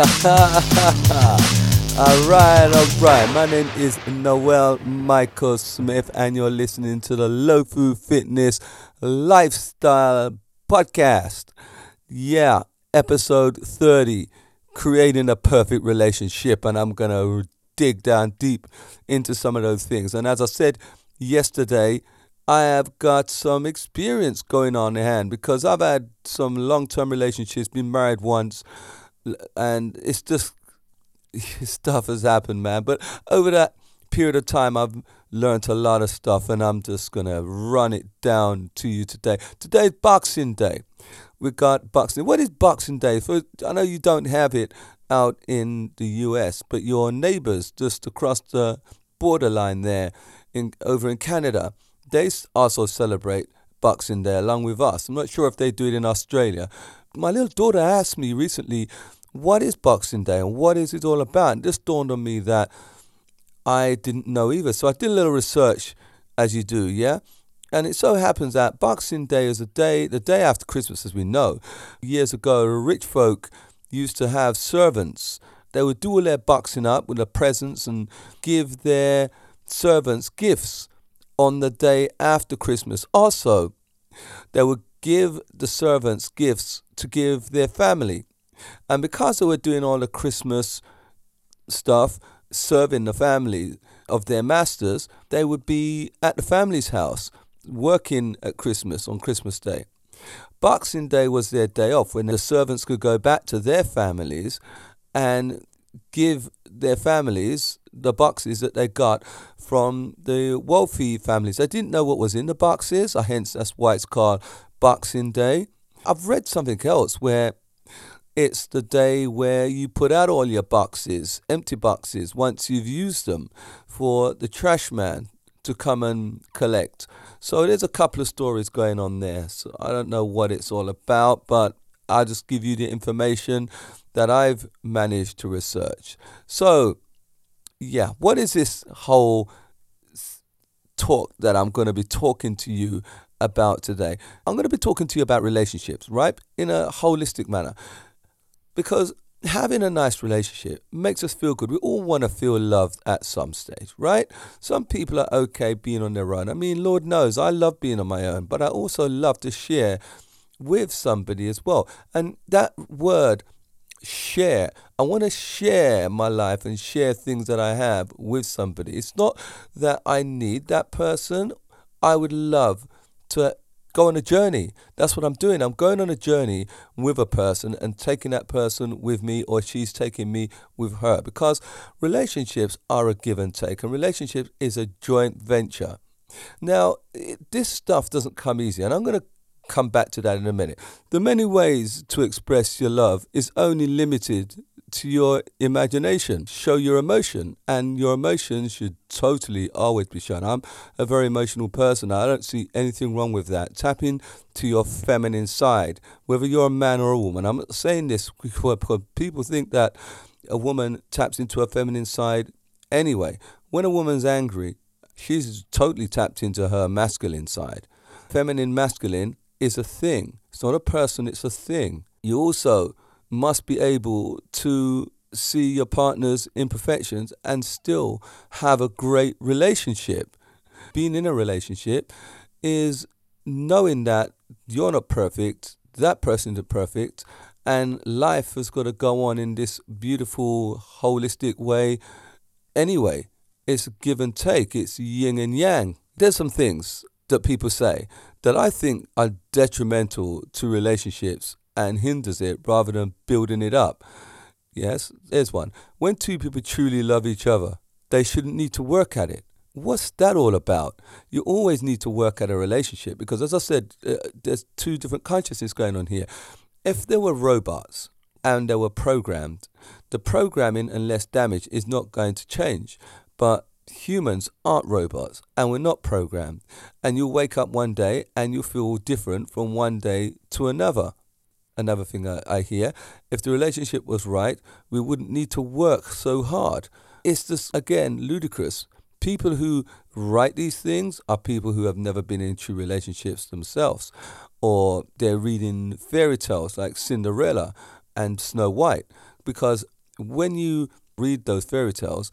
Yeah. all right, all right. My name is Noel Michael Smith, and you're listening to the Lofu Fitness Lifestyle Podcast. Yeah, episode 30 Creating a Perfect Relationship. And I'm going to dig down deep into some of those things. And as I said yesterday, I have got some experience going on in hand because I've had some long term relationships, been married once, and it's just stuff has happened, man. But over that period of time, I've learned a lot of stuff, and I'm just gonna run it down to you today. Today's Boxing Day. We got Boxing. What is Boxing Day? For I know you don't have it out in the U.S., but your neighbors just across the borderline there, in over in Canada they also celebrate Boxing Day along with us. I'm not sure if they do it in Australia. My little daughter asked me recently, what is Boxing Day and what is it all about? And this dawned on me that I didn't know either. So I did a little research as you do, yeah? And it so happens that Boxing Day is a day, the day after Christmas, as we know. Years ago, rich folk used to have servants. They would do all their boxing up with their presents and give their servants gifts on the day after Christmas. Also, they would give the servants gifts to give their family. And because they were doing all the Christmas stuff, serving the family of their masters, they would be at the family's house working at Christmas on Christmas Day. Boxing Day was their day off when the servants could go back to their families and give their families the boxes that they got from the wealthy families. They didn't know what was in the boxes, hence that's why it's called Boxing Day. I've read something else where it's the day where you put out all your boxes, empty boxes, once you've used them for the trash man to come and collect. So there's a couple of stories going on there. So I don't know what it's all about, but I'll just give you the information that I've managed to research. So yeah, what is this whole talk that I'm going to be talking to you about today? I'm going to be talking to you about relationships, right? In a holistic manner. Because having a nice relationship makes us feel good. We all want to feel loved at some stage, right? Some people are okay being on their own. I mean, Lord knows I love being on my own, but I also love to share with somebody as well. And that word share. I want to share my life and share things that I have with somebody. It's not that I need that person. I would love to go on a journey. That's what I'm doing. I'm going on a journey with a person and taking that person with me, or she's taking me with her. Because relationships are a give and take, and relationships is a joint venture. Now, it, this stuff doesn't come easy, and I'm going to come back to that in a minute. The many ways to express your love is only limited to your imagination. Show your emotion, and your emotion should totally always be shown. I'm a very emotional person. I don't see anything wrong with that. Tap into your feminine side, whether you're a man or a woman. I'm saying this because people think that a woman taps into her feminine side anyway. When a woman's angry, she's totally tapped into her masculine side. Feminine, masculine is a thing. It's not a person, it's a thing. You also must be able to see your partner's imperfections and still have a great relationship. Being in a relationship is knowing that you're not perfect, that person isn't perfect, and life has got to go on in this beautiful, holistic way anyway. It's give and take, it's yin and yang. There's some things that people say that I think are detrimental to relationships and hinders it rather than building it up. Yes, there's one. When two people truly love each other, they shouldn't need to work at it. What's that all about? You always need to work at a relationship because, as I said, uh, there's two different consciousness going on here. If there were robots and they were programmed, the programming and less damage is not going to change. But humans aren't robots and we're not programmed. And you'll wake up one day and you'll feel different from one day to another. Another thing I, I hear if the relationship was right, we wouldn't need to work so hard. It's just, again, ludicrous. People who write these things are people who have never been in true relationships themselves, or they're reading fairy tales like Cinderella and Snow White because when you read those fairy tales,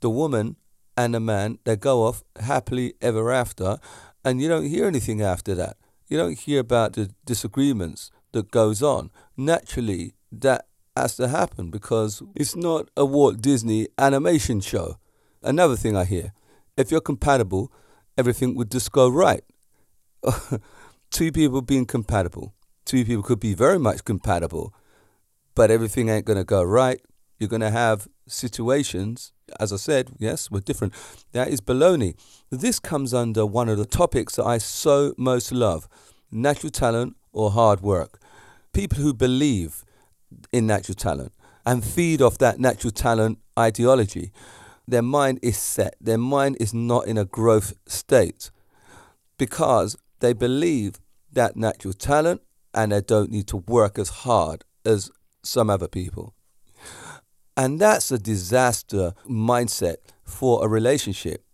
the woman and the man they go off happily ever after, and you don't hear anything after that. You don't hear about the disagreements that goes on. Naturally, that has to happen because it's not a Walt Disney animation show. Another thing I hear, if you're compatible, everything would just go right. Two people being compatible. Two people could be very much compatible, but everything ain't going to go right. You're going to have situations, as I said, yes, we're different. That is baloney. This comes under one of the topics that I so most love natural talent or hard work. People who believe in natural talent and feed off that natural talent ideology. Their mind is set, their mind is not in a growth state because they believe that natural talent and they don't need to work as hard as some other people. And that's a disaster mindset for a relationship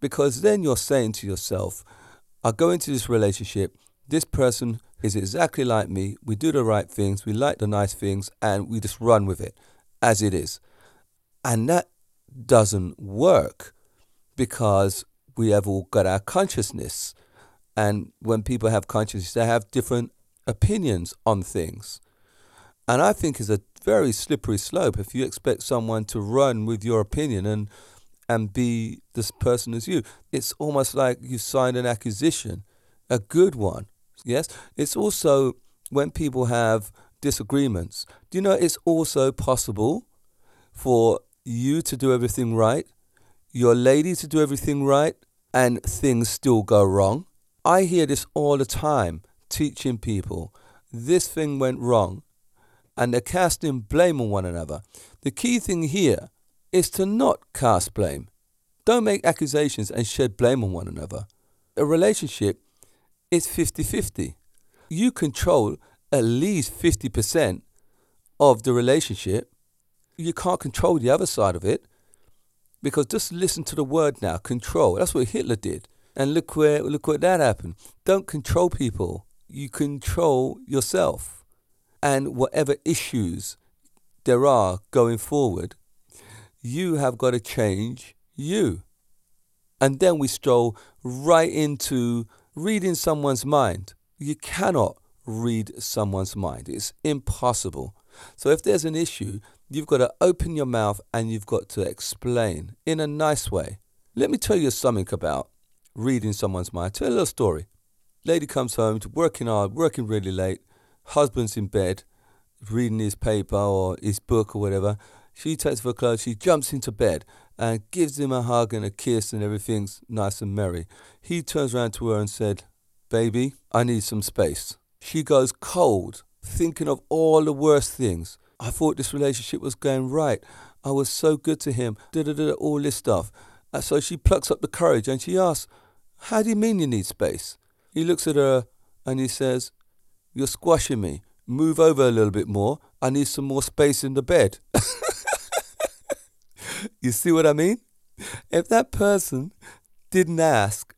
because then you're saying to yourself, I go into this relationship, this person is exactly like me, we do the right things, we like the nice things, and we just run with it as it is. And that doesn't work because we have all got our consciousness. And when people have consciousness, they have different opinions on things. And I think it's a very slippery slope if you expect someone to run with your opinion and and be this person as you. It's almost like you signed an acquisition, a good one. Yes. It's also when people have disagreements. Do you know it's also possible for you to do everything right, your lady to do everything right, and things still go wrong? I hear this all the time teaching people this thing went wrong and they're casting blame on one another. The key thing here is to not cast blame. Don't make accusations and shed blame on one another. A relationship is 50 50. You control at least 50% of the relationship. You can't control the other side of it because just listen to the word now control. That's what Hitler did. And look where look where that happened. Don't control people. You control yourself and whatever issues there are going forward, you have got to change you. And then we stroll right into reading someone's mind. You cannot read someone's mind, it's impossible. So if there's an issue, you've got to open your mouth and you've got to explain in a nice way. Let me tell you something about reading someone's mind. Tell a little story. Lady comes home, working hard, working really late husband's in bed reading his paper or his book or whatever. She takes off her clothes, she jumps into bed and gives him a hug and a kiss, and everything's nice and merry. He turns around to her and said, Baby, I need some space. She goes cold, thinking of all the worst things. I thought this relationship was going right. I was so good to him, da da da, all this stuff. And so she plucks up the courage and she asks, How do you mean you need space? He looks at her and he says, you're squashing me. Move over a little bit more. I need some more space in the bed. you see what I mean? If that person didn't ask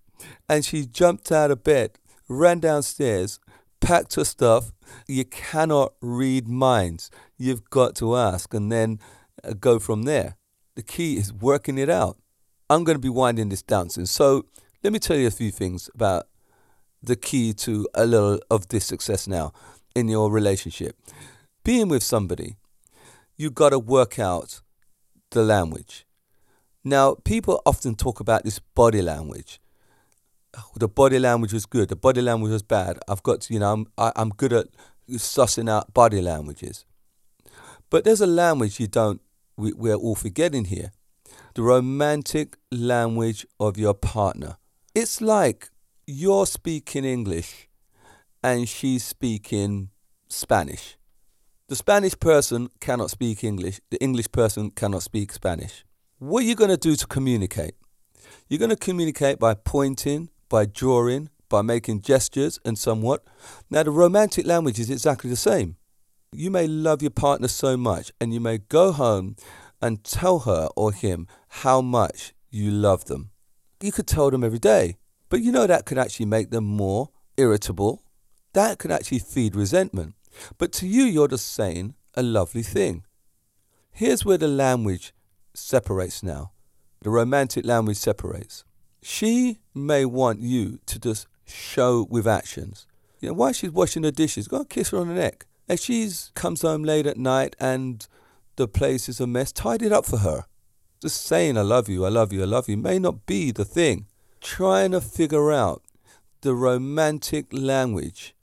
and she jumped out of bed, ran downstairs, packed her stuff, you cannot read minds. You've got to ask and then uh, go from there. The key is working it out. I'm going to be winding this down soon. So let me tell you a few things about the key to a little of this success now in your relationship. Being with somebody, you've got to work out the language. Now, people often talk about this body language. Oh, the body language was good. The body language was bad. I've got to, you know, I'm I, am i am good at sussing out body languages. But there's a language you don't. We, we're all forgetting here. The romantic language of your partner. It's like you're speaking English and she's speaking Spanish. The Spanish person cannot speak English, the English person cannot speak Spanish. What are you going to do to communicate? You're going to communicate by pointing, by drawing, by making gestures, and somewhat. Now, the romantic language is exactly the same. You may love your partner so much, and you may go home and tell her or him how much you love them. You could tell them every day. But you know that could actually make them more irritable. That could actually feed resentment. But to you, you're just saying a lovely thing. Here's where the language separates now. The romantic language separates. She may want you to just show with actions. You know, while she's washing the dishes, go and kiss her on the neck. If she's comes home late at night and the place is a mess, tidy it up for her. Just saying I love you, I love you, I love you may not be the thing. Trying to figure out the romantic language.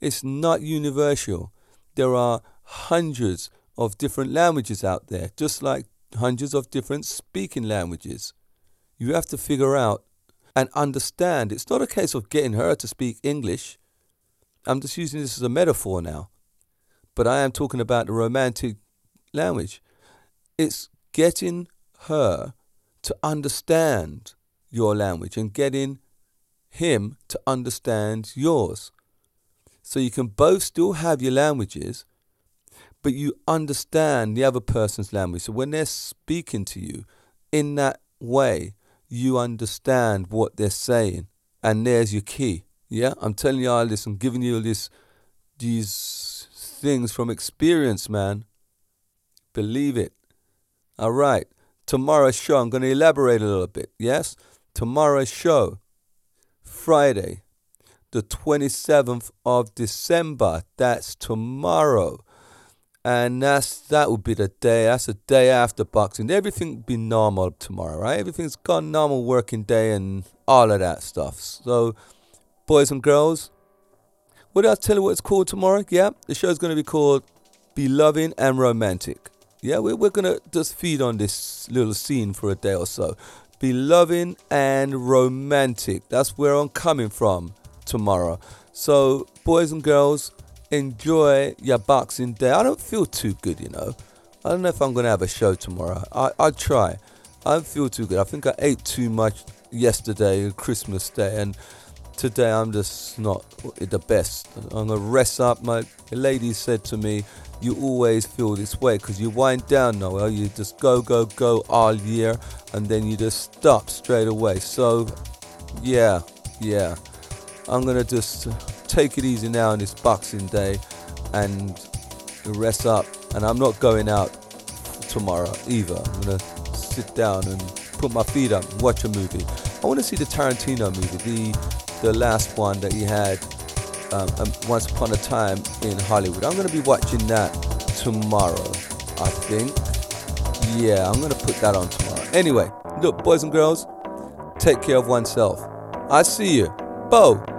It's not universal. There are hundreds of different languages out there, just like hundreds of different speaking languages. You have to figure out and understand. It's not a case of getting her to speak English. I'm just using this as a metaphor now. But I am talking about the romantic language. It's getting her to understand your language and getting him to understand yours. So you can both still have your languages, but you understand the other person's language. So when they're speaking to you in that way, you understand what they're saying. And there's your key. Yeah, I'm telling you all this, I'm giving you all this these things from experience, man. Believe it. All right. Tomorrow's show, I'm going to elaborate a little bit. Yes? Tomorrow's show, Friday, the 27th of December. That's tomorrow. And that's that will be the day. That's the day after boxing. Everything will be normal tomorrow, right? Everything's gone normal working day and all of that stuff. So, boys and girls, what did I tell you what it's called tomorrow? Yeah, the show's going to be called Be Loving and Romantic. Yeah, we're, we're going to just feed on this little scene for a day or so. Be loving and romantic. That's where I'm coming from tomorrow. So, boys and girls, enjoy your Boxing Day. I don't feel too good, you know. I don't know if I'm going to have a show tomorrow. I, I'll try. I don't feel too good. I think I ate too much yesterday, Christmas Day, and today I'm just not the best. I'm going to rest up. My lady said to me, you always feel this way because you wind down, Noel. You just go, go, go all year and then you just stop straight away. So, yeah, yeah. I'm to just take it easy now on this Boxing Day and rest up. And I'm not going out tomorrow either. I'm to sit down and put my feet up and watch a movie. I want to see the Tarantino movie, the the last one that he had um, um, Once Upon a Time in Hollywood. I'm to be watching that tomorrow, I think. Yeah, I'm to put that on tomorrow. Anyway, look, boys and girls, take care of oneself. I see you. Bo.